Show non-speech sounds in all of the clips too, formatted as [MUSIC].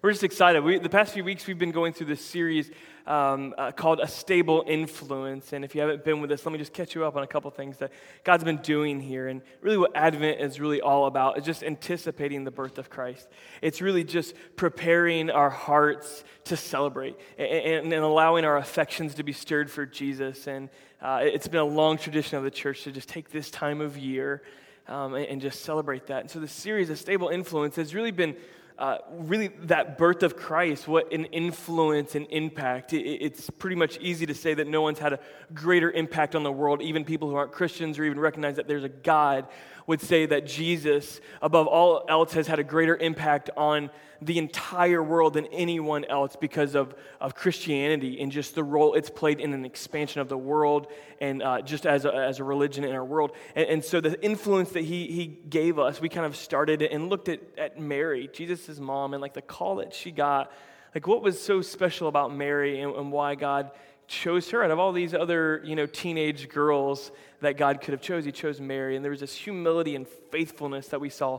We're just excited. We, the past few weeks, we've been going through this series um, uh, called A Stable Influence. And if you haven't been with us, let me just catch you up on a couple things that God's been doing here. And really, what Advent is really all about is just anticipating the birth of Christ. It's really just preparing our hearts to celebrate and, and, and allowing our affections to be stirred for Jesus. And uh, it's been a long tradition of the church to just take this time of year um, and, and just celebrate that. And so, the series, A Stable Influence, has really been uh, really that birth of Christ, what an influence and impact. It, it's pretty much easy to say that no one's had a greater impact on the world, even people who aren't Christians or even recognize that there's a God, would say that Jesus, above all else, has had a greater impact on the entire world than anyone else because of, of Christianity and just the role it's played in an expansion of the world and uh, just as a, as a religion in our world. And, and, so the influence that he, he gave us, we kind of started and looked at, at Mary, Jesus' mom, and like the call that she got. Like what was so special about Mary and, and why God chose her out of all these other you know teenage girls that god could have chose he chose mary and there was this humility and faithfulness that we saw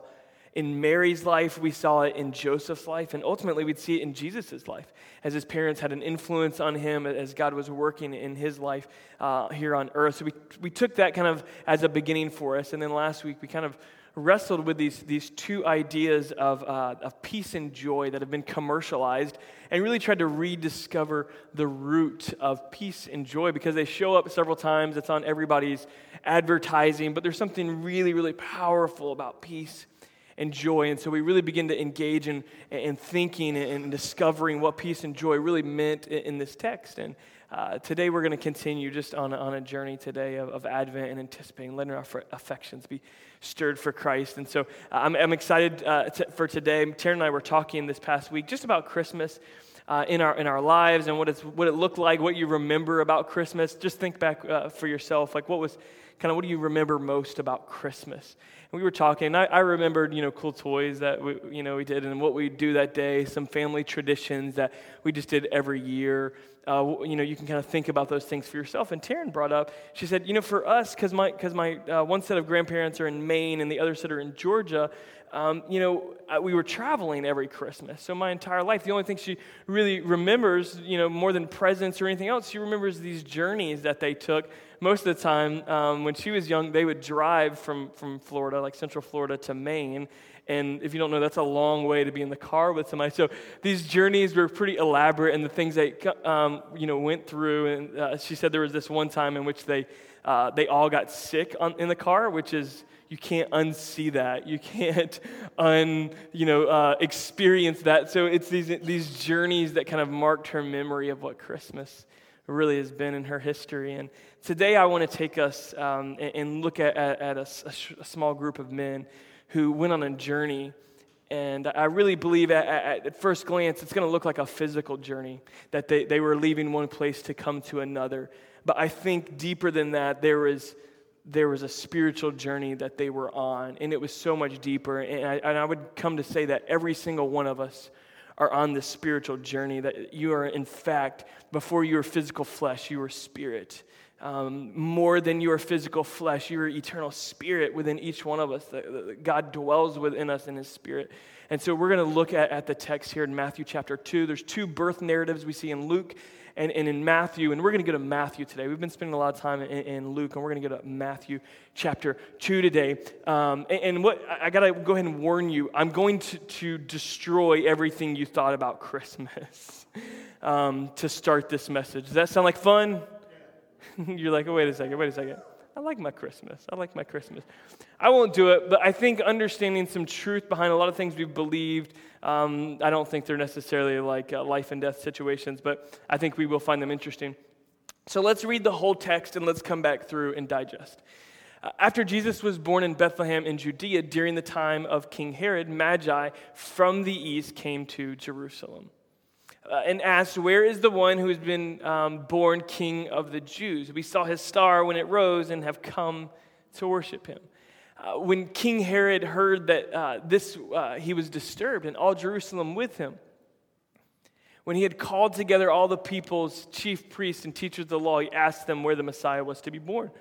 in Mary's life, we saw it in Joseph's life, and ultimately we'd see it in Jesus' life as his parents had an influence on him as God was working in his life uh, here on earth. So we, we took that kind of as a beginning for us. And then last week we kind of wrestled with these, these two ideas of, uh, of peace and joy that have been commercialized and really tried to rediscover the root of peace and joy because they show up several times. It's on everybody's advertising, but there's something really, really powerful about peace and joy. And so we really begin to engage in, in thinking and discovering what peace and joy really meant in, this text. And uh, today we're going to continue just on, on a journey today of, of Advent and anticipating, letting our affections be stirred for Christ. And so uh, I'm, I'm excited uh, for today. Taryn and I were talking this past week just about Christmas. Uh, in, our, in our lives and what, it's, what it looked like, what you remember about Christmas. Just think back uh, for yourself. Like, what was kind of what do you remember most about Christmas? We were talking. I, I, remembered, you know, cool toys that we, you know, we did and what we do that day, some family traditions that we just did every year. Uh, you know, you can kind of think about those things for yourself. And Taryn brought up, she said, you know, for us, because my, cause my uh, one set of grandparents are in Maine and the other set are in Georgia, um, you know, we were traveling every Christmas. So my entire life, the only thing she really remembers, you know, more than presents or anything else, she remembers these journeys that they took most of the time, um, when she was young, they would drive from, from Florida, like Central Florida, to Maine. And if you don't know, that's a long way to be in the car with somebody. So these journeys were pretty elaborate, and the things they um, you know went through. And uh, she said there was this one time in which they uh, they all got sick on, in the car, which is you can't unsee that. You can't [LAUGHS] un you know uh, experience that. So it's these these journeys that kind of marked her memory of what Christmas really has been in her history. And today I want to take us um, and, and, look at, at, at a, a, small group of men who went on a journey. And I really believe at, at, at first glance it's going to look like a physical journey, that they, they were leaving one place to come to another. But I think deeper than that, there was, there was a spiritual journey that they were on, and it was so much deeper. And I, and I would come to say that every single one of us are on this spiritual journey, that you are, in fact, before you are physical flesh, you are spirit. Um, more than your physical flesh, your eternal spirit within each one of us. God dwells within us in his spirit. And so we're going to look at, at the text here in Matthew chapter 2. There's two birth narratives we see in Luke and, and in Matthew, and we're going to go to Matthew today. We've been spending a lot of time in, in Luke, and we're going to go to Matthew chapter 2 today. Um, and, and, what I got to go ahead and warn you I'm going to, to destroy everything you thought about Christmas [LAUGHS] um, to start this message. Does that sound like fun? [LAUGHS] You're like, oh, wait a second, wait a second. I like my Christmas. I like my Christmas. I won't do it, but I think understanding some truth behind a lot of things we've believed, um, I don't think they're necessarily like uh, life and death situations, but I think we will find them interesting. So let's read the whole text and let's come back through and digest. Uh, after Jesus was born in Bethlehem in Judea during the time of King Herod, Magi from the east came to Jerusalem uh, and asked, Where is the one who has been um, born king of the Jews? We saw his star when it rose and have come to worship him. Uh, when King Herod heard that uh, this, uh, he was disturbed, and all Jerusalem with him. When he had called together all the people's chief priests and teachers of the law, he asked them where the Messiah was to be born.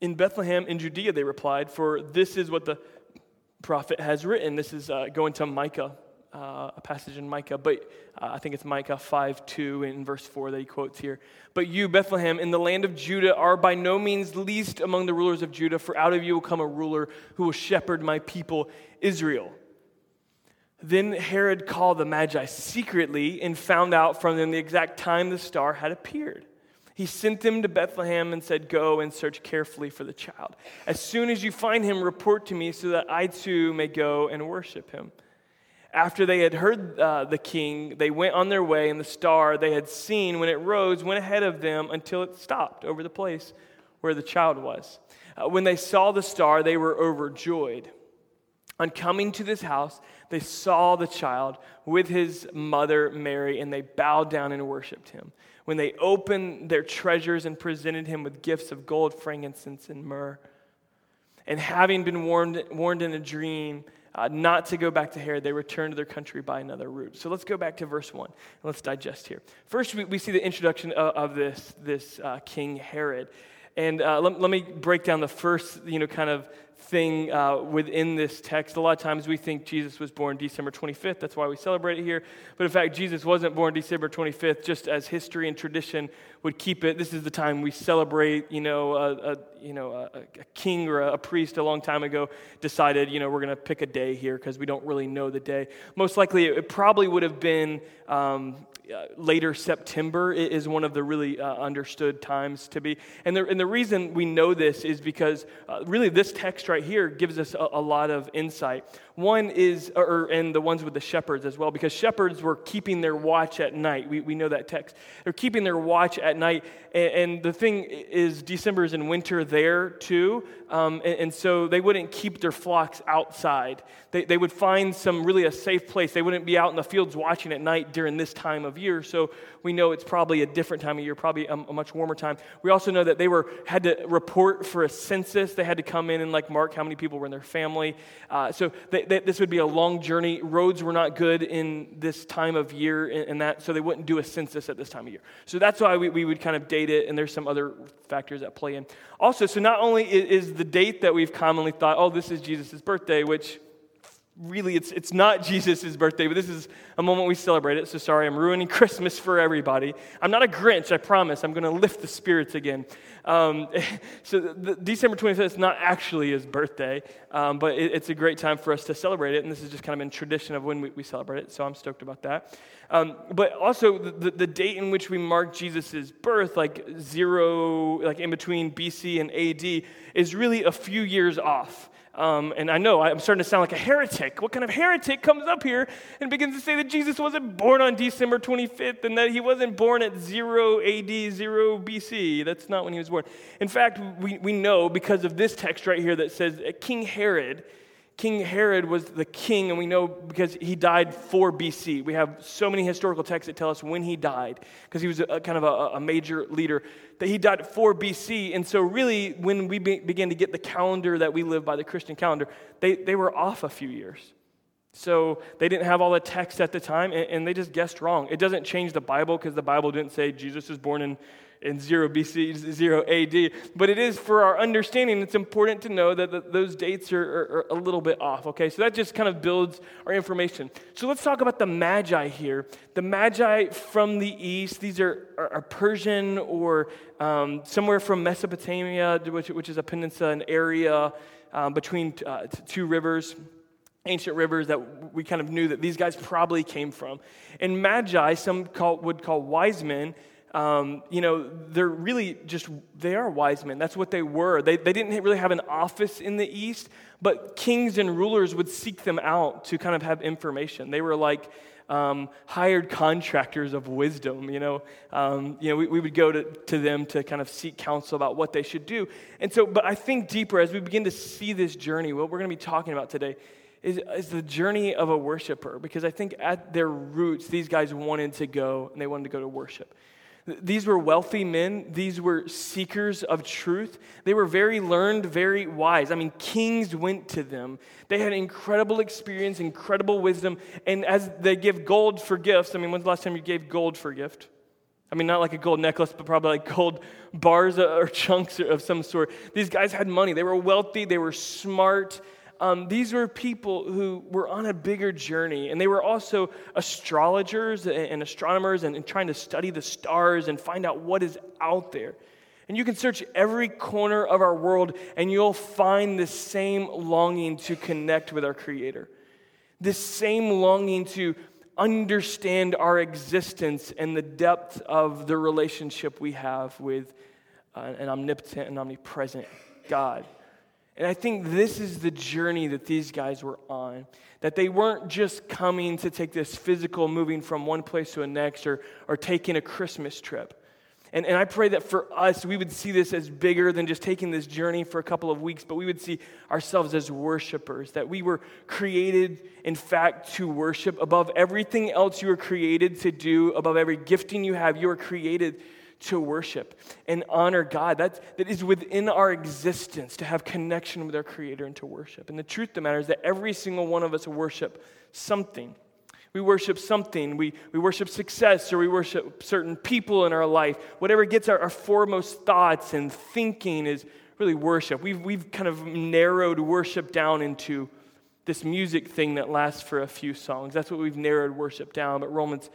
In Bethlehem in Judea, they replied, for this is what the prophet has written. This is uh, going to Micah uh, a passage in Micah, but uh, I think it's Micah 5 2 in verse 4 that he quotes here. But you, Bethlehem, in the land of Judah, are by no means least among the rulers of Judah, for out of you will come a ruler who will shepherd my people Israel. Then Herod called the Magi secretly and found out from them the exact time the star had appeared. He sent them to Bethlehem and said, Go and search carefully for the child. As soon as you find him, report to me so that I too may go and worship him. After they had heard uh, the king, they went on their way, and the star they had seen when it rose went ahead of them until it stopped over the place where the child was. Uh, when they saw the star, they were overjoyed. On coming to this house, they saw the child with his mother Mary, and they bowed down and worshiped him. When they opened their treasures and presented him with gifts of gold, frankincense, and myrrh. And having been warned, warned in a dream uh, not to go back to Herod, they returned to their country by another route. So let's go back to verse 1 and let's digest here. First, we, we see the introduction of, of this, this uh, King Herod. And uh, let, let, me break down the first, you know, kind of thing uh, within this text. A lot of times we think Jesus was born December 25th. That's why we celebrate it here. But in fact, Jesus wasn't born December 25th, just as history and tradition would keep it. This is the time we celebrate, you know, a, a you know, a, a, king or a priest a long time ago decided, you know, we're going to pick a day here because we don't really know the day. Most likely, it probably would have been um, uh, later September is one of the really uh, understood times to be. And the, and the reason we know this is because uh, really this text right here gives us a, a lot of insight. One is, or, and the ones with the shepherds as well, because shepherds were keeping their watch at night. We, we know that text. They're keeping their watch at night. And, and the thing is, December is in winter there too. Um, and, and, so they wouldn't keep their flocks outside. They, they would find some really a safe place. They wouldn't be out in the fields watching at night during this time of year. So we know it's probably a different time of year, probably a, a much warmer time. We also know that they were had to report for a census. They had to come in and like mark how many people were in their family. Uh, so they, this would be a long journey. Roads were not good in this time of year, and that so they wouldn't do a census at this time of year. So that's why we, we would kind of date it, and there's some other factors that play in. Also, so not only is the date that we've commonly thought, oh, this is Jesus' birthday, which really it's, it's not jesus' birthday but this is a moment we celebrate it so sorry i'm ruining [LAUGHS] christmas for everybody. I'm not a grinch i promise i'm going to lift the spirits again. Um, [LAUGHS] so the, december 25th is not actually his birthday um, but it, it's a great time for us to celebrate it and this is just kind of in tradition of when we, we celebrate it so i'm stoked about that. Um, but also the, the date in which we mark jesus' birth like zero like in between bc and ad is really a few years off um, and I know I'm starting to sound like a heretic. What kind of heretic comes up here and begins to say that Jesus wasn't born on December 25th and that he wasn't born at 0 AD, 0 BC? That's not when he was born. In fact, we, we know because of this text right here that says King Herod King Herod was the king, and we know because he died 4 BC. We have so many historical texts that tell us when he died, because he was a, kind of a, a, major leader, that he died 4 BC. And so, really, when we be, began to get the calendar that we live by, the Christian calendar, they, they were off a few years. So they didn't have all the text at the time, and, and they just guessed wrong. It doesn't change the Bible because the Bible didn't say Jesus was born in in 0 BC, 0 AD. But it is for our understanding, it's important to know that the, those dates are, are, are, a little bit off, okay? So that just kind of builds our information. So let's talk about the Magi here. The Magi from the east, these are, are, are Persian or um, somewhere from Mesopotamia, which, which, is a peninsula, an area um, between uh, two rivers ancient rivers that we kind of knew that these guys probably came from. And magi, some call, would call wise men, um, you know, they're really just, they are wise men. That's what they were. They, they didn't really have an office in the East, but kings and rulers would seek them out to kind of have information. They were like um, hired contractors of wisdom, you know. Um, you know, we, we would go to, to them to kind of seek counsel about what they should do. And so, but I think deeper as we begin to see this journey, what we're going to be talking about today is, is the journey of a worshiper, because I think at their roots, these guys wanted to go and they wanted to go to worship. These were wealthy men. These were seekers of truth. They were very learned, very wise. I mean, kings went to them. They had incredible experience, incredible wisdom. And as they give gold for gifts, I mean, when's the last time you gave gold for a gift? I mean, not like a gold necklace, but probably like gold bars or [LAUGHS] chunks of some sort. These guys had money. They were wealthy. They were smart. Um, these were people who were on a bigger journey, and they were also astrologers and astronomers and, and trying to study the stars and find out what is out there. And you can search every corner of our world, and you'll find the same longing to connect with our Creator, this same longing to understand our existence and the depth of the relationship we have with uh, an omnipotent and omnipresent God. And I think this is the journey that these guys were on. That they weren't just coming to take this physical moving from one place to the next or, or taking a Christmas trip. And, and I pray that for us, we would see this as bigger than just taking this journey for a couple of weeks, but we would see ourselves as worshipers, that we were created, in fact, to worship above everything else you were created to do, above every gifting you have. You were created to worship and honor God. That, that is within our existence to have connection with our Creator and to worship. And the truth of the matter is that every single one of us worship something. We worship something. We, we worship success or we worship certain people in our life. Whatever gets our, our foremost thoughts and thinking is really worship. We've, we've kind of narrowed worship down into this music thing that lasts for a few songs. That's what we've narrowed worship down. But Romans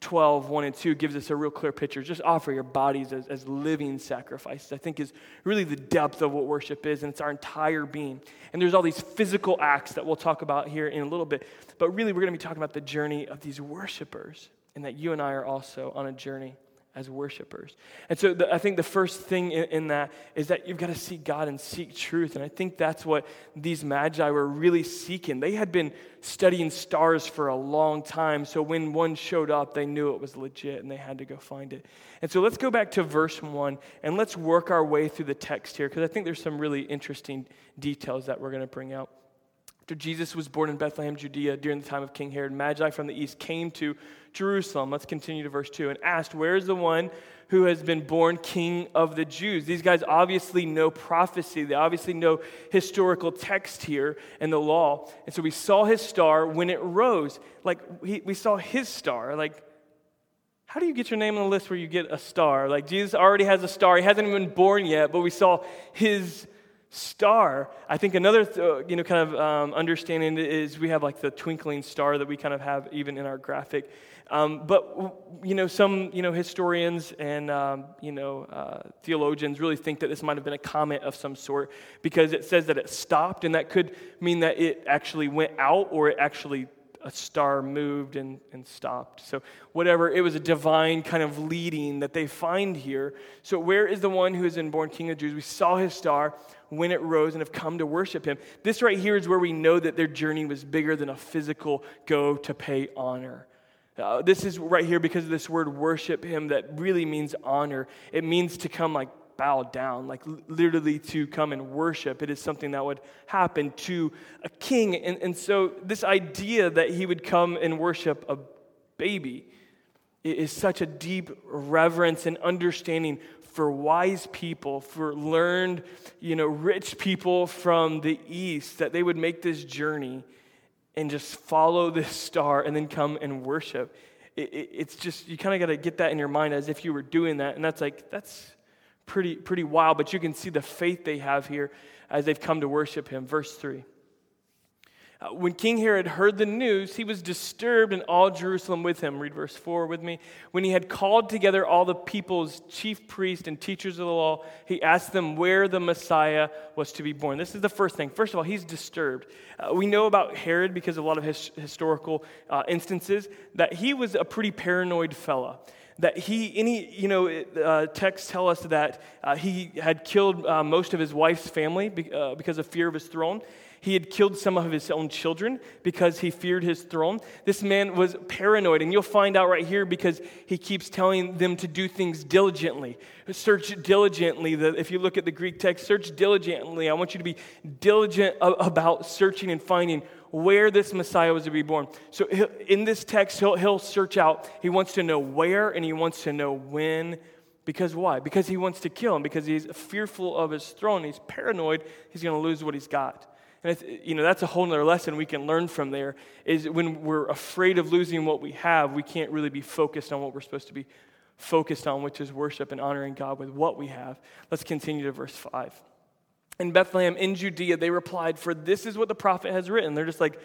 12, 1 and 2 gives us a real clear picture. Just offer your bodies as, as living sacrifices, I think is really the depth of what worship is, and it's our entire being. And there's all these physical acts that we'll talk about here in a little bit, but really we're going to be talking about the journey of these worshipers, and that you and I are also on a journey as worshipers. And so the, I think the first thing in, in, that is that you've got to seek God and seek truth. And I think that's what these magi were really seeking. They had been studying stars for a long time. So when one showed up, they knew it was legit and they had to go find it. And so let's go back to verse one and let's work our way through the text here because I think there's some really interesting details that we're going to bring out. After Jesus was born in Bethlehem, Judea, during the time of King Herod, Magi from the east came to Jerusalem. Let's continue to verse 2 and asked, Where is the one who has been born king of the Jews? These guys obviously know prophecy, they obviously know historical text here and the law. And so we saw his star when it rose. Like, we, saw his star. Like, how do you get your name on the list where you get a star? Like, Jesus already has a star. He hasn't even been born yet, but we saw his star. I think another, th- you know, kind of um, understanding is we have like the twinkling star that we kind of have even in our graphic. Um, but you know, some you know historians and um, you know uh, theologians really think that this might have been a comet of some sort because it says that it stopped, and that could mean that it actually went out or it actually a star moved and, and stopped. So, whatever, it was a divine kind of leading that they find here. So, where is the one who is in born King of Jews? We saw his star when it rose and have come to worship him. This right here is where we know that their journey was bigger than a physical go to pay honor. Uh, this is right here because of this word worship him that really means honor. It means to come like bow down, like literally to come and worship. It is something that would happen to a king. And, and so, this idea that he would come and worship a baby is such a deep reverence and understanding for wise people, for learned, you know, rich people from the east, that they would make this journey and just follow [LAUGHS] this star and then come and worship. It, it, it's just, you kind of got to get that in your mind as if you were doing that. And that's like, that's pretty, pretty wild, but you can see the faith they have here as they've come to worship him. Verse 3. Uh, when King Herod heard the news, he was disturbed, and all Jerusalem with him. Read verse 4 with me. When he had called together all the people's chief priests and teachers of the law, he asked them where the Messiah was to be born. This is the first thing. First of all, he's disturbed. Uh, we know about Herod because of a lot of his, historical uh, instances that he was a pretty paranoid fella that he, any, you know, uh, texts tell us that uh, he had killed uh, most of his wife's family be, uh, because of fear of his throne. He had killed some of his own children because he feared his throne. This man was paranoid, and you'll find out right here because he keeps telling them to do things diligently. Search diligently. If you look at the Greek text, search diligently. I want you to be diligent about searching and finding where this Messiah was to be born. So in this text, he'll, he'll search out. He wants to know where and he wants to know when. Because why? Because he wants to kill him, because he's fearful of his throne. He's paranoid he's going to lose what he's got. And you know, that's a whole other lesson we can learn from there is when we're afraid of losing what we have, we can't really be focused on what we're supposed to be focused on, which is worship and honoring God with what we have. Let's continue to verse 5. In Bethlehem in Judea, they replied, For this is what the prophet has written. They're just like,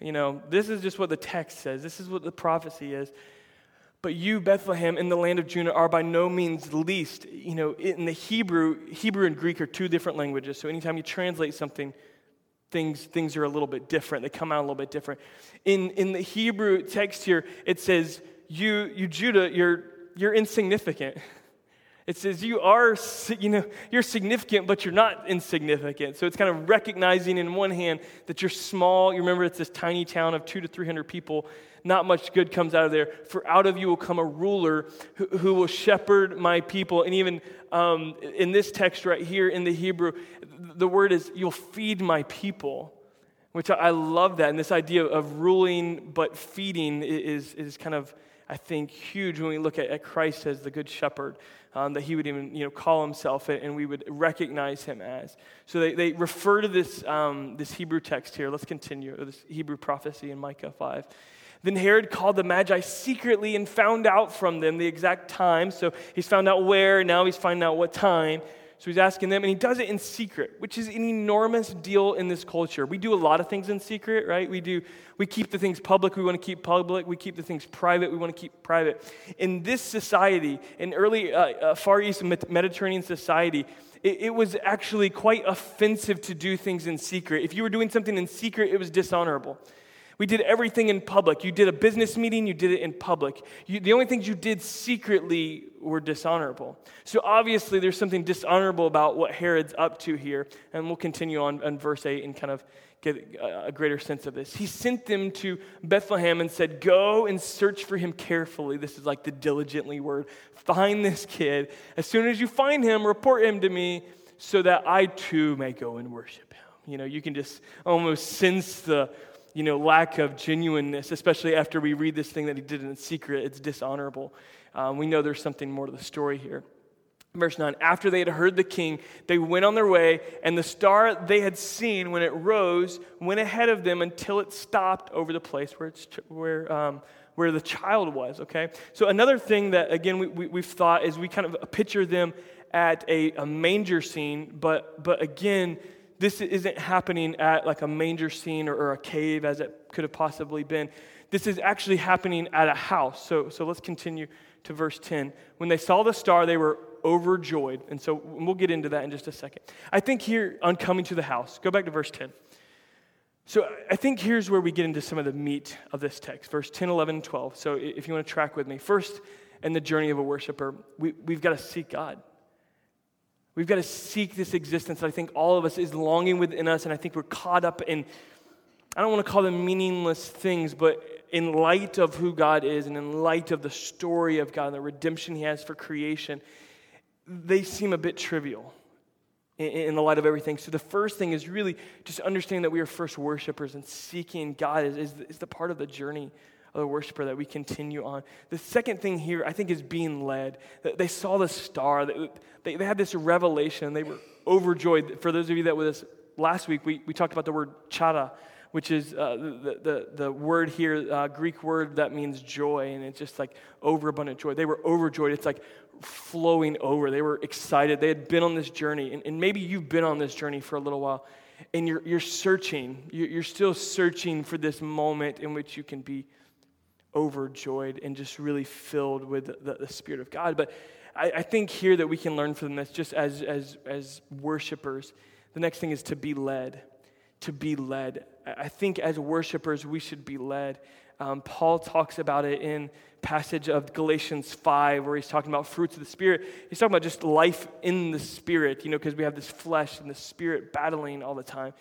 you know, this is just what the text says. This is what the prophecy is. But you, Bethlehem, in the land of Judah, are by no means least. You know, in the Hebrew, Hebrew and Greek are two different languages. So anytime you translate something, things, things are a little bit different. They come out a little bit different. In, in the Hebrew text here, it says, You, you Judah, you're, you're insignificant. [LAUGHS] It says you are, you know, you're significant, but you're not insignificant. So it's kind of recognizing in one hand that you're small. You remember it's this tiny town of two to 300 people. Not much good comes out of there. For out of you will come a ruler who, who will shepherd my people. And even um, in this text right here in the Hebrew, the word is you'll feed my people which I love that. And this idea of ruling but feeding is, is kind of, I think, huge when we look at, at Christ as the good shepherd um, that he would even you know, call himself and we would recognize him as. So they, they refer to this, um, this Hebrew text here. Let's continue, this Hebrew prophecy in Micah 5. Then Herod called the Magi secretly and found out from them the exact time. So he's found out where, now he's finding out what time. So he's asking them, and he does it in secret, which is an enormous deal in this culture. We do a lot of things in secret, right? We do we keep the things public, we want to keep public. We keep the things private, we want to keep private. In this society, in early uh, uh, Far East Mediterranean society, it, it was actually quite offensive to do things in secret. If you were doing something in secret, it was dishonorable. We did everything in public. You did a business meeting, you did it in public. You, the only things you did secretly were dishonorable. So obviously, there's something dishonorable about what Herod's up to here. And we'll continue on in verse 8 and kind of get a greater sense of this. He sent them to Bethlehem and said, Go and search for him carefully. This is like the diligently word. Find this kid. As soon as you find him, report him to me so that I too may go and worship him. You know, you can just almost sense the you know, lack of genuineness, especially after we read this thing that he did in secret. It's dishonorable. Um, we know there's something more to the story here. Verse 9 After they had heard the king, they went on their way, and the star they had seen when it rose went ahead of them until it stopped over the place where, it's, where, um, where the child was. Okay? So, another thing that, again, we, we, we've thought is we kind of picture them at a, a manger scene, but, but again, this isn't happening at like a manger scene or, or, a cave as it could have possibly been. This is actually happening at a house. So, so let's continue to verse 10. When they saw the star, they were overjoyed. And so we'll get into that in just a second. I think here on coming to the house, go back to verse 10. So I think here's where we get into some of the meat of this text, verse 10, 11, 12. So if you want to track with me, first in the journey of a worshiper, we, we've got to seek God. We've got to seek this existence that I think all of us is longing within us, and I think we're caught up in, I don't want to call them meaningless things, but in light of who God is and in light of the story of God and the redemption He has for creation, they seem a bit trivial in, in the light of everything. So the first thing is really just understanding that we are first worshipers and seeking God is, is, is the part of the journey of the worshiper that we continue on. The second thing here, I think, is being led. They saw the star, they, they had this revelation, they were overjoyed. For those of you that were with us last week, we, we talked about the word chara, which is uh, the, the, the word here, uh, Greek word that means joy, and it's just like overabundant joy. They were overjoyed. It's like flowing over. They were excited. They had been on this journey, and, and maybe you've been on this journey for a little while, and you're, you're searching. You're still searching for this moment in which you can be overjoyed and just really filled with the, the Spirit of God. But I, I, think here that we can learn from this, just as, as, as worshipers, the next thing is to be led. To be led. I think as worshipers, we should be led. Um, Paul talks about it in passage of Galatians 5, where he's talking about fruits of the Spirit. He's talking about just life in the Spirit, you know, because we have this flesh and the Spirit battling all the time.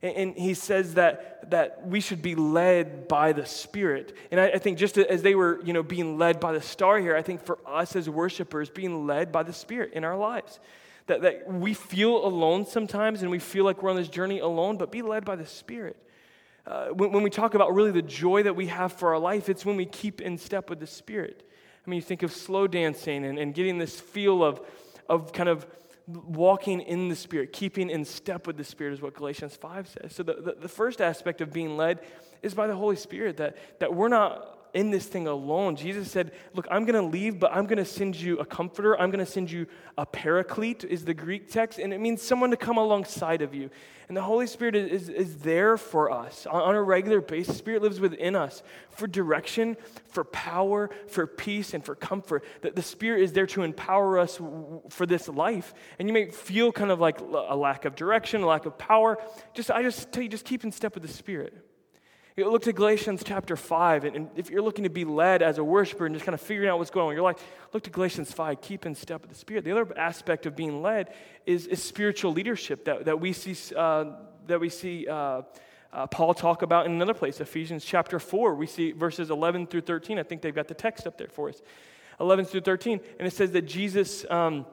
And he says that, that we should be led by the Spirit. And I, I, think just as they were, you know, being led by the star here, I think for us as worshipers, being led by the Spirit in our lives. That, that we feel alone sometimes and we feel like we're on this journey alone, but be led by the Spirit. Uh, when, when we talk about really the joy that we have for our life, it's when we keep in step with the Spirit. I mean, you think of slow dancing and, and getting this feel of, of kind of walking in the Spirit, keeping in step with the Spirit is what Galatians 5 says. So the, the, the, first aspect of being led is by the Holy Spirit, that, that we're not in this thing alone. Jesus said, Look, I'm going to leave, but I'm going to send you a comforter. I'm going to send you a paraclete, is the Greek text, and it means someone to come alongside of you. And the Holy Spirit is, is, is there for us on, on a regular basis. Spirit lives within us for direction, for power, for peace, and for comfort. That the Spirit is there to empower us for this life. And you may feel kind of like a lack of direction, a lack of power. Just I just tell you, just keep in step with the Spirit. Look to Galatians chapter 5, and, and, if you're looking to be led as a worshiper and just kind of figuring out what's going on in your life, look to Galatians 5, keep in step with the Spirit. The other aspect of being led is, is spiritual leadership that, that we see, uh, that we see uh, uh, Paul talk about in another place, Ephesians chapter 4. We see verses 11 through 13. I think they've got the text up there for us. 11 through 13. And it says that Jesus. Um,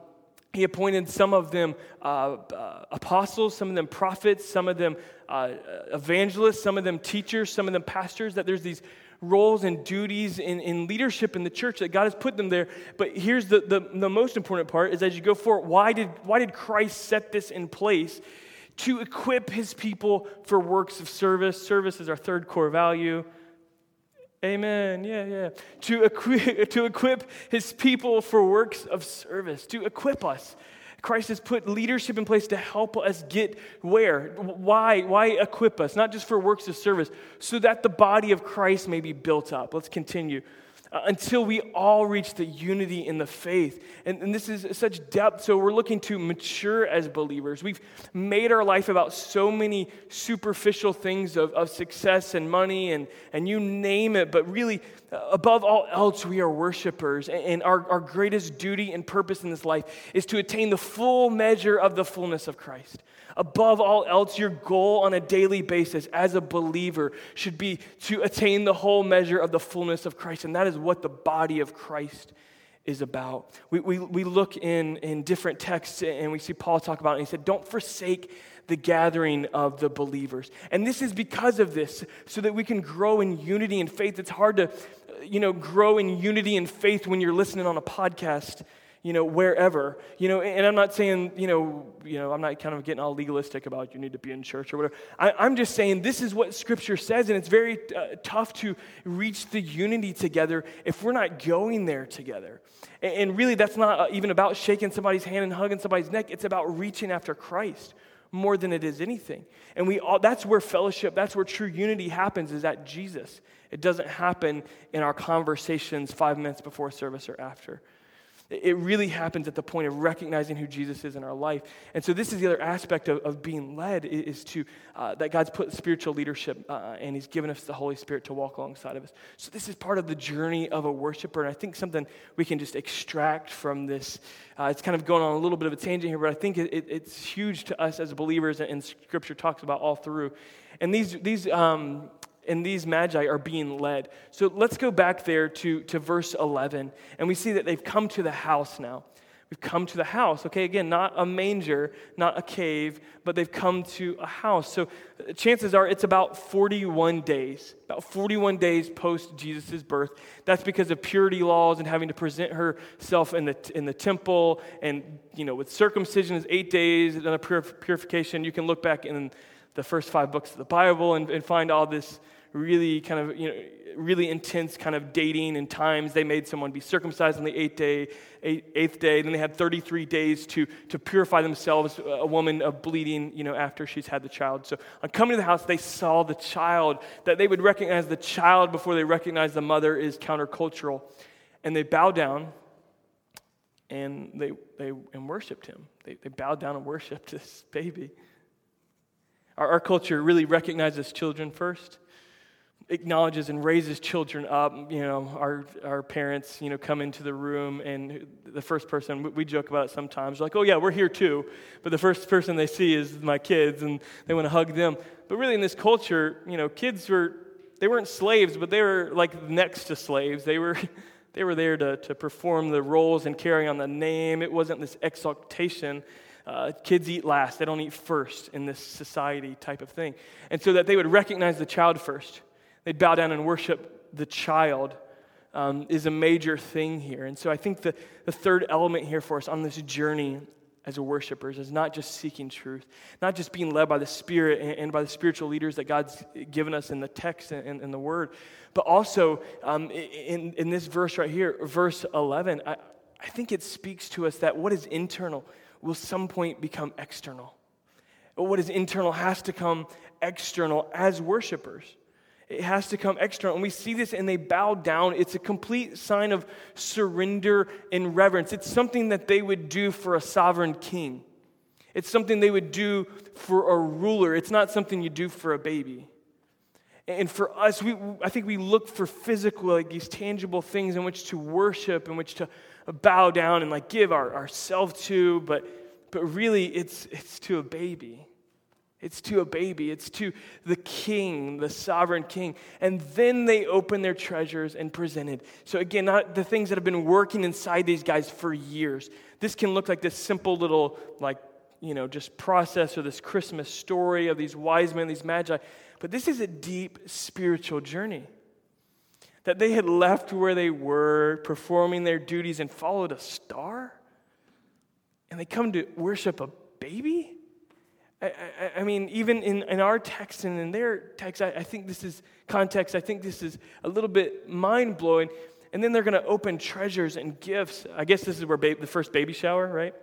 he appointed some of them uh, uh, apostles, some of them prophets, some of them uh, evangelists, some of them teachers, some of them pastors, that there's these roles and duties in, in leadership in the church that God has put them there. But here's the, the, the most important part is as you go forward, why did, why did Christ set this in place? To equip his people for works of service. Service is our third core value. Amen. Yeah, yeah. To equip, [LAUGHS] to equip his people for works of service, to equip us. Christ has put leadership in place to help us get where? Why? Why equip us? Not just for works of service, so that the body of Christ may be built up. Let's continue. Uh, until we all reach the unity in the faith. And, and, this is such depth. So we're looking to mature as believers. We've made our life about so many superficial things of, of success and money and, and you name it. But really, above all else, we are worshipers. And, our, our greatest duty and purpose in this life is to attain the full measure of the fullness of Christ. Above all else, your goal on a daily basis as a believer should be to attain the whole measure of the fullness of Christ. And that is what the body of Christ is about. We, we, we look in, in different texts and we see Paul talk about it. And he said, Don't forsake the gathering of the believers. And this is because of this, so that we can grow in unity and faith. It's hard to, you know, grow in unity and faith when you're listening on a podcast you know, wherever, you know, and I'm not saying, you know, you know, I'm not kind of getting all legalistic about you need to be in church or whatever. I, am just saying this is what Scripture says, and it's very uh, tough to reach the unity together if we're not going there together. And, and really, that's not uh, even about shaking somebody's hand and hugging somebody's neck. It's about reaching after Christ more than it is anything. And we all, that's where fellowship, that's where true unity happens, is at Jesus. It doesn't happen in our conversations five minutes before service or after. It really happens at the point of recognizing who Jesus is in our life. And so, this is the other aspect of, of being led is to uh, that God's put spiritual leadership uh, and He's given us the Holy Spirit to walk alongside of us. So, this is part of the journey of a worshiper. And I think something we can just extract from this. Uh, it's kind of going on a little bit of a tangent here, but I think it, it, it's huge to us as believers, and Scripture talks about all through. And these, these um, and these magi are being led. So let's go back there to, to verse 11, and we see that they've come to the house now. We've come to the house. Okay, again, not a manger, not a cave, but they've come to a house. So uh, chances are it's about 41 days, about 41 days post Jesus' birth. That's because of purity laws and having to present herself in the, in the temple. And, you know, with circumcision is eight days, and a purification. You can look back in the first five books of the Bible and, and find all this really kind of, you know, really intense kind of dating and times. They made someone be circumcised on the eighth day, eighth day. Then they had 33 days to, to purify themselves, a woman of bleeding, you know, after she's had the child. So on coming to the house, they saw the child. That they would recognize the child before they recognize the mother is countercultural. And they bow down and they, they and worshiped him. They, they bowed down and worshiped [LAUGHS] this baby. Our, our culture really recognizes children first acknowledges and raises children up. You know, our, our parents, you know, come into the room and the first person, we joke about it sometimes, like, oh yeah, we're here too. But the first person they see is my kids and they want to hug them. But really in this culture, you know, kids were, they weren't slaves, but they were like next to slaves. They were, [LAUGHS] they were there to, to perform the roles and carry on the name. It wasn't this exaltation. Uh, kids eat last, they don't eat first in this society type of thing. And so that they would recognize the child first they'd bow down and worship the child um, is a major thing here. And so I think the, the third element here for us on this journey as worshipers, is not just seeking truth, not just being led by the Spirit and, and by the spiritual leaders that God's given us in the text and, and the Word, but also um, in, in this verse right here, verse 11, I, I think it speaks to us that what is internal will some point become external. What is internal has to come external as worshipers. It has to come external. And we see this and they bow down. It's a complete sign of surrender and reverence. It's something that they would do for a sovereign king, it's something they would do for a ruler. It's not something you do for a baby. And for us, we, I think we look for physical, like these tangible things in which to worship, in which to bow down and like give our, ourselves to, but, but really it's, it's to a baby. It's to a baby. It's to the king, the sovereign king. And then they open their treasures and present it. So, again, not the things that have been working inside these guys for years. This can look like this simple little, like, you know, just process or this Christmas story of these wise men, these magi. But this is a deep spiritual journey. That they had left where they were, performing their duties, and followed a star. And they come to worship a baby? I, I, I, mean, even in, in our text and in their text, I, I think this is context, I think this is a little bit mind blowing. And then they're going to open treasures and gifts. I guess this is where ba- the first baby shower, right?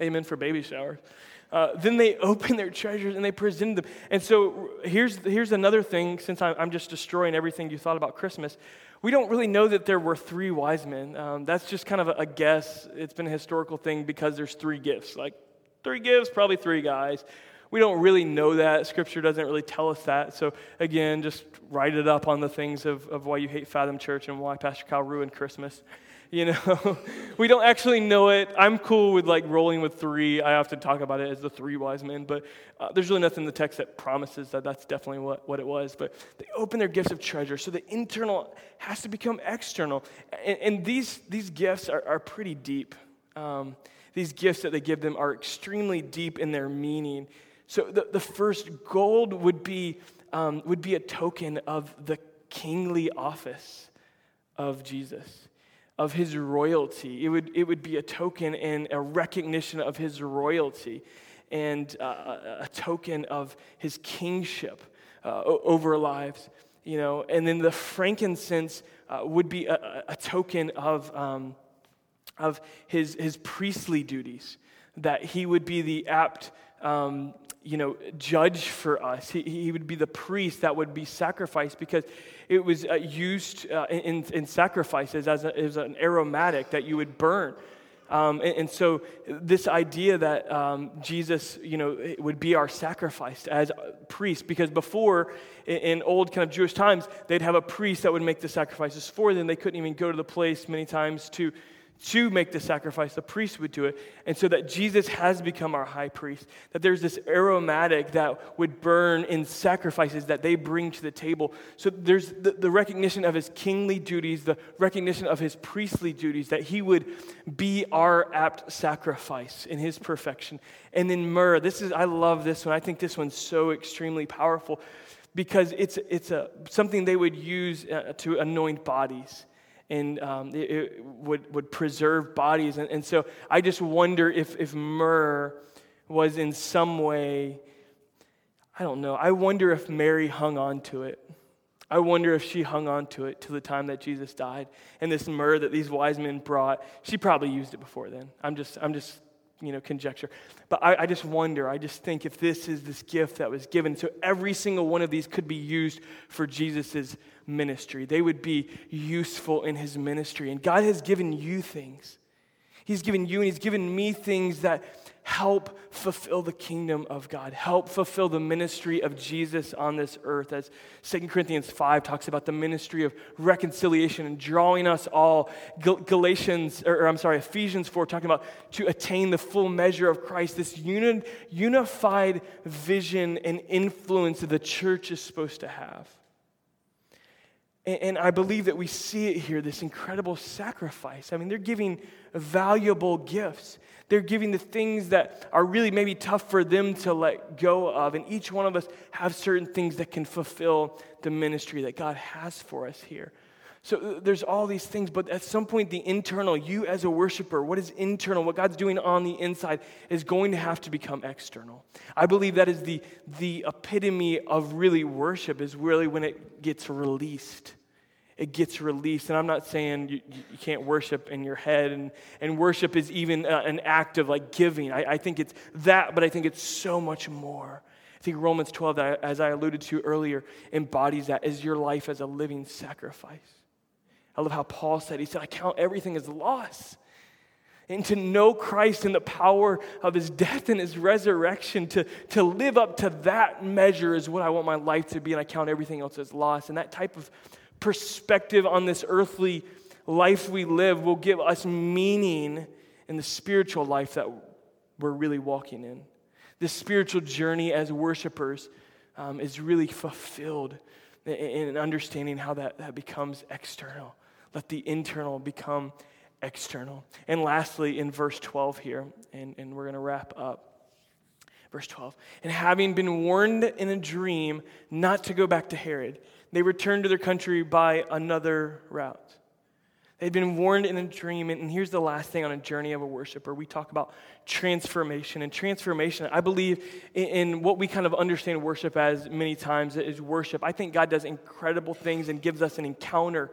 Amen for baby showers. Uh, then they [LAUGHS] open their treasures and they present them. And so here's, here's another thing, since I'm, I'm just destroying everything you thought about Christmas. We don't really know that there were three wise men. Um, that's just kind of a, a guess. It's been a historical thing because there's three gifts. Like Three gifts, probably three guys. We don't really know that. Scripture doesn't really tell us that. So, again, just write it up on the things of, of why you hate Fathom Church and why Pastor Kyle ruined Christmas. [LAUGHS] You know, [LAUGHS] we don't actually know it. I'm cool with like rolling with three. I often talk about it as the three wise men, but uh, there's really nothing in the text that promises that that's definitely what, what it was. But they open their gifts of treasure. So the internal has to become external. And, and these, these gifts are, are pretty deep. Um, these gifts that they give them are extremely deep in their meaning. So the, the first gold would be, um, would be a token of the kingly office of Jesus, of his royalty. It would, it would be a token and a recognition of his royalty and uh, a token of his kingship uh, over lives. You know, and then the frankincense uh, would be a, a token of um, of his, his priestly duties, that he would be the apt um, you know, judge for us. He, he would be the priest that would be sacrificed because it was uh, used uh, in, in sacrifices as, a, as an aromatic that you would burn. Um, and, and, so this idea that um, Jesus, you know, would be our sacrifice as priest, because before in, in, old kind of Jewish times, they'd have a priest that would make the sacrifices for them. They couldn't even go to the place many times to to make the sacrifice. The priest would do it. And so that Jesus has become our high priest, that there's this aromatic that would burn in sacrifices that they bring to the table. So there's the, the recognition of his kingly duties, the recognition of his priestly duties, that he would be our apt sacrifice in his perfection. And then myrrh, this is, I love this one. I think this one's so extremely powerful because it's, it's a, something they would use uh, to anoint bodies and um, it, it, would, would preserve bodies. And, and so I just wonder if, if myrrh was in some way, I don't know, I wonder if Mary hung on to it. I wonder if she hung on to it till the time that Jesus died. And this myrrh that these wise men brought, she probably used it before then. I'm just, I'm just you know, conjecture. But I, I, just wonder, I just think if this is this gift that was given, so every single one of these could be used for Jesus' ministry. They would be useful in his ministry. And God has given you things. He's given you and he's given me things that help fulfill the kingdom of God, help fulfill the ministry of Jesus on this earth. As 2 Corinthians 5 talks about the ministry of reconciliation and drawing us all. Galatians, or, I'm sorry, Ephesians 4 talking about to attain the full measure of Christ, this uni- unified vision and influence that the church is supposed to have. And, I believe that we see it here this incredible sacrifice. I mean, they're giving valuable gifts. They're giving the things that are really maybe tough for them to let go of. And each one of us have certain things that can fulfill the ministry that God has for us here. So there's all these things, but at some point, the internal, you as a worshiper, what is internal, what God's doing on the inside, is going to have to become external. I believe that is the, the epitome of really worship, is really when it gets released. It gets released. And I'm not saying you, you can't worship in your head, and, and worship is even uh, an act of like giving. I, I think it's that, but I think it's so much more. I think Romans 12, as I alluded to earlier, embodies that as your life as a living sacrifice. I love how Paul said, he said, I count everything as loss. And to know Christ and the power of his death and his resurrection, to, to live up to that measure is what I want my life to be, and I count everything else as loss. And that type of perspective on this earthly life we live will give us meaning in the spiritual life that we're really walking in. This spiritual journey as worshipers um, is really fulfilled in, in understanding how that, that becomes external. Let the internal become external. And lastly, in verse 12 here, and, and we're going to wrap up. Verse 12. And having been warned in a dream not to go back to Herod, they returned to their country by another route. They'd been warned in a dream. And here's the last thing on a journey of a worshiper we talk about transformation. And transformation, I believe in, what we kind of understand worship as many times is worship. I think God does incredible things and gives us an encounter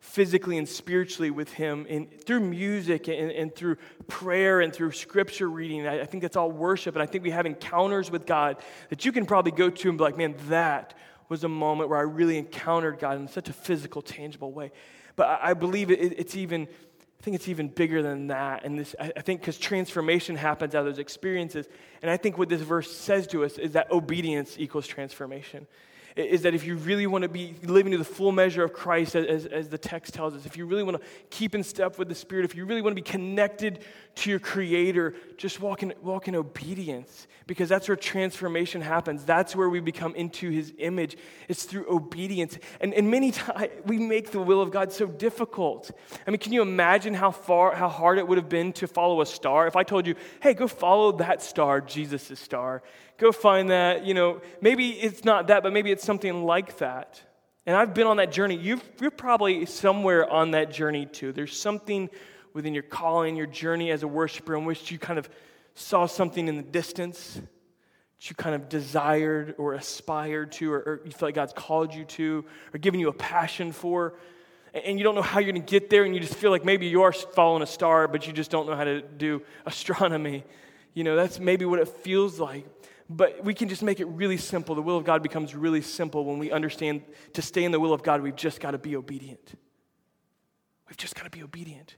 physically and spiritually with Him in, through music and, and, through prayer and through scripture reading. I, I, think that's all worship. And I think we have encounters with God that you can probably go to and be like, man, that was a moment where I really encountered God in such a physical, tangible way. But I, believe it, it's even. I think it's even bigger than that. And this, I think because transformation happens out of those experiences. And I think what this verse says to us is that obedience equals transformation is that if you really want to be living to the full measure of Christ, as, as the text tells us, if you really want to keep in step with the Spirit, if you really want to be connected to your Creator, just walk in, walk in obedience because that's where transformation happens. That's where we become into His image. It's through obedience. And, and many times [LAUGHS] we make the will of God so difficult. I mean, can you imagine how far, how hard it would have been to follow a star? If I told you, hey, go follow that star, Jesus' star, go find that, you know, maybe it's not that, but maybe it's something like that. And I've been on that journey. you are probably somewhere on that journey too. There's something within your calling, your journey as a worshiper, in which you kind of saw something in the distance that you kind of desired or aspired to, or, or you feel like God's called you to, or given you a passion for. And you don't know how you're going to get there, and you just feel like maybe you are following a star, but you just don't know how to do astronomy. You know, that's maybe what it feels like. But we can just make it really simple. The will of God becomes really simple when we understand to stay in the will of God, we've just got to be obedient. We've just got to be obedient.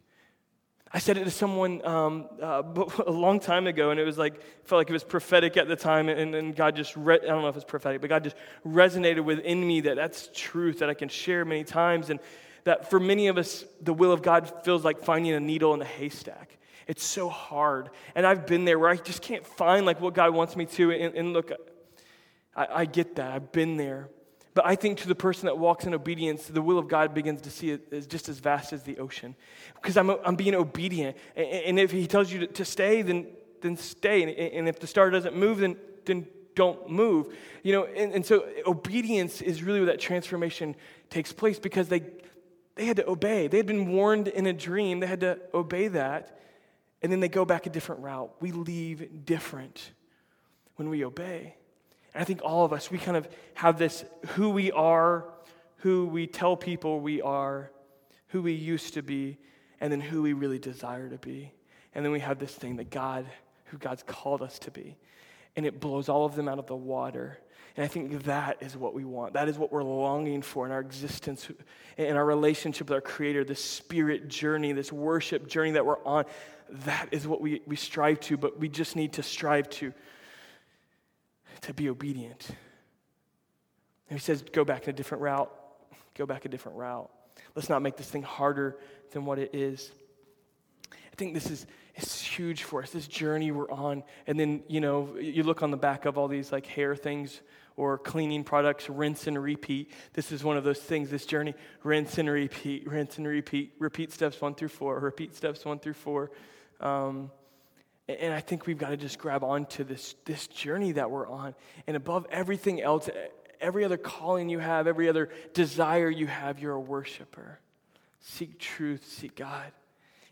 I said it to someone um, uh, [LAUGHS] a long time ago, and it was like, felt like it was prophetic at the time, and, and God just, re- I don't know if it's prophetic, but God just resonated within me that that's truth that I can share many times, and that for many of us, the will of God feels like finding a needle in a haystack. It's so hard. And I've been there where I just can't find like what God wants me to. And, and look, I, I get that. I've been there. But I think to the person that walks in obedience, the will of God begins to see it as just as vast as the ocean. Because I'm, I'm being obedient. And if He tells you to, stay, then, then stay. And if the star doesn't move, then, then don't move. You know, and, and so obedience is really where that transformation takes place because they, they had to obey. They had been warned in a dream, they had to obey that. And then they go back a different route. We leave different when we obey. And I think all of us, we kind of have this who we are, who we tell people we are, who we used to be, and then who we really desire to be. And then we have this thing that God, who God's called us to be. And it blows all of them out of the water. And I think that is what we want. That is what we're longing for in our existence, in our relationship with our Creator, this spirit journey, this worship journey that we're on. That is what we, we strive to, but we just need to strive to to be obedient. And he says, go back in a different route. Go back a different route. Let's not make this thing harder than what it is. I think this is it's huge for us, this journey we're on. And then, you know, you look on the back of all these like hair things or cleaning products, rinse and repeat. This is one of those things, this journey, rinse and repeat, rinse and repeat, repeat steps one through four, repeat steps one through four. Um, and I think we've got to just grab onto this, this journey that we're on. And above everything else, every other calling you have, every other desire you have, you're a worshiper. seek truth, seek God.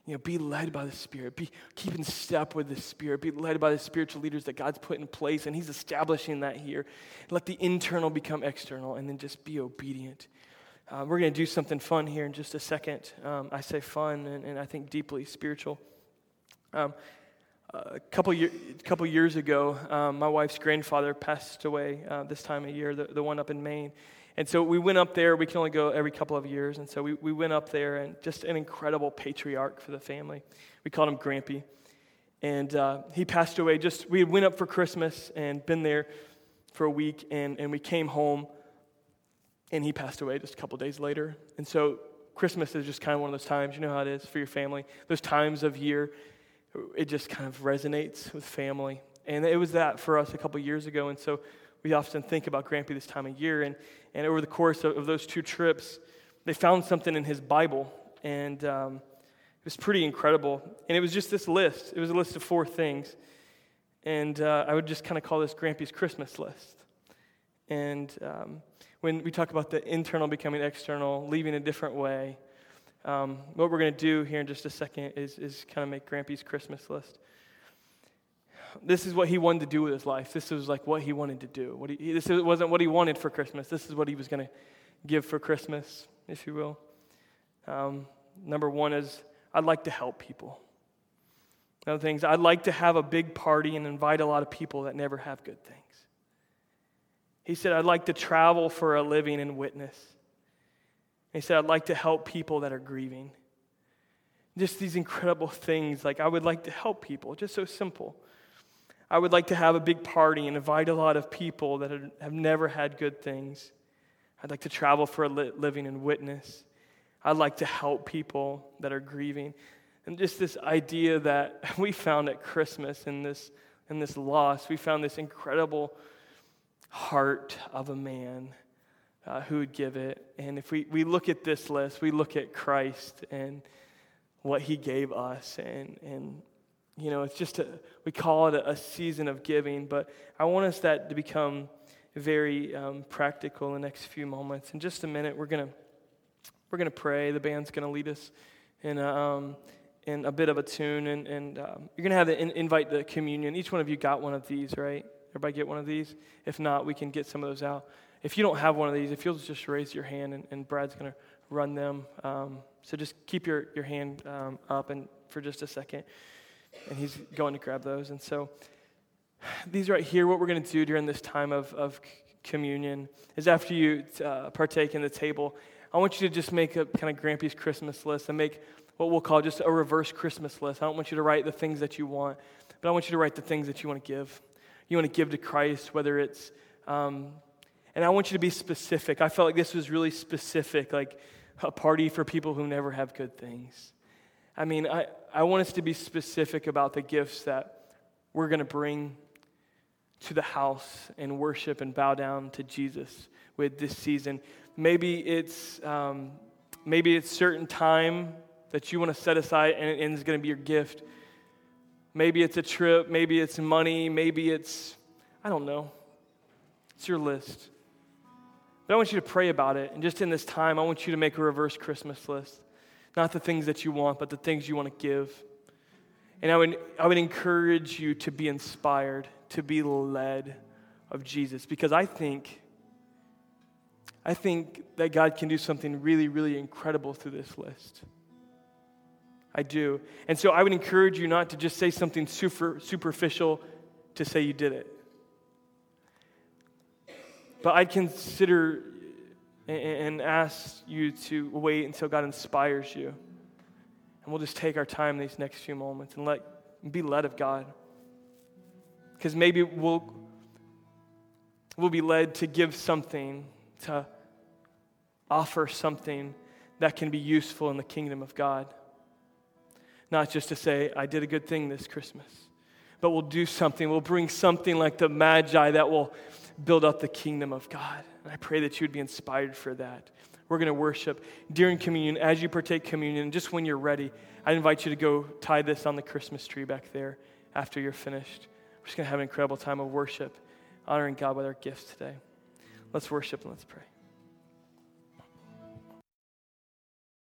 You know, be led by the Spirit. Be keep in step with the Spirit. Be led by the spiritual leaders that God's put in place, and He's establishing that here. Let the internal become external, and then just be obedient. Uh, we're going to do something fun here in just a second. Um, I say fun, and, and, I think deeply spiritual. Um, a couple, year, couple years ago, um, my wife's grandfather passed away uh, this time of year, the, the one up in Maine. And so we went up there. We can only go every couple of years. And so we, we went up there, and just an incredible patriarch for the family. We called him Grampy. And uh, he passed away just, we went up for Christmas and been there for a week, and, and we came home, and he passed away just a couple days later. And so Christmas is just kind of one of those times, you know how it is for your family, those times of year, it just kind of resonates with family. And it was that for us a couple years ago. And so we often think about Grampy this time of year. And, and over the course of, of those two trips, they found something in his Bible. And um, it was pretty incredible. And it was just this list. It was a list of four things. And uh, I would just kind of call this Grampy's Christmas list. And um, when we talk about the internal becoming external, leaving a different way, um, what we're going to do here in just a second is, is kind of make Grampy's Christmas list this is what he wanted to do with his life. This was like what he wanted to do. What he, this wasn't what he wanted for Christmas. This is what he was going to give for Christmas, if you will. Um, number one is I'd like to help people. Other things, I'd like to have a big party and invite a lot of people that never have good things. He said, I'd like to travel for a living and witness. he said, I'd like to help people that are grieving. Just these incredible things. Like, I would like to help people, just so simple. I would like to have a big party and invite a lot of people that have never had good things. I'd like to travel for a living and witness. I'd like to help people that are grieving. And just this idea that [LAUGHS] we found at Christmas in this, in this loss, we found this incredible heart of a man uh, who would give it. And if we, we look at this list, we look at Christ and what he gave us and, and you know, it's just a, we call it a, a season of giving, but I want us that to become very um, practical in the next few moments. In just a minute, we're gonna we're gonna pray. The band's gonna lead us in a, um, in a bit of a tune, and, and um, you're gonna have to in, invite the communion. Each one of you got one of these, right? Everybody get one of these. If not, we can get some of those out. If you don't have one of these, if you'll just raise your hand, and, and Brad's gonna run them. Um, so just keep your your hand um, up and for just a second and he's going to grab those. And so, these right here, what we're going to do during this time of, of communion is after you uh, partake in the table, I want you to just make a kind of Grampy's Christmas list and make what we'll call just a reverse Christmas list. I don't want you to write the things that you want, but I want you to write the things that you want to give. You want to give to Christ, whether it's, um, and I want you to be specific. I felt like this was really specific, like a party for people who never have good things. I mean, I, I want us to be specific about the gifts that we're going to bring to the house and worship and bow down to Jesus with this season. Maybe it's um, maybe it's certain time that you want to set aside and, and it's going to be your gift. Maybe it's a trip. Maybe it's money. Maybe it's I don't know. It's your list. But I want you to pray about it. And just in this time, I want you to make a reverse Christmas list. Not the things that you want, but the things you want to give. And I would, I would encourage you to be inspired, to be led of Jesus, because I think, I think that God can do something really, really incredible through this list. I do. And so I would encourage you not to just say something super, superficial to say you did it. But I'd consider and ask you to wait until God inspires you. And we'll just take our time these next few moments and let be led of God. Because maybe we'll, we'll be led to give something, to offer something that can be useful in the kingdom of God. Not just to say, I did a good thing this Christmas, but we'll do something. We'll bring something like the Magi that will build up the kingdom of God. And I pray that you would be inspired for that. We're going to worship during communion, as you partake communion, just when you're ready. I invite you to go tie this on the Christmas tree back there after you're finished. We're just going to have an incredible time of worship, honoring God with our gifts today. Let's worship and let's pray.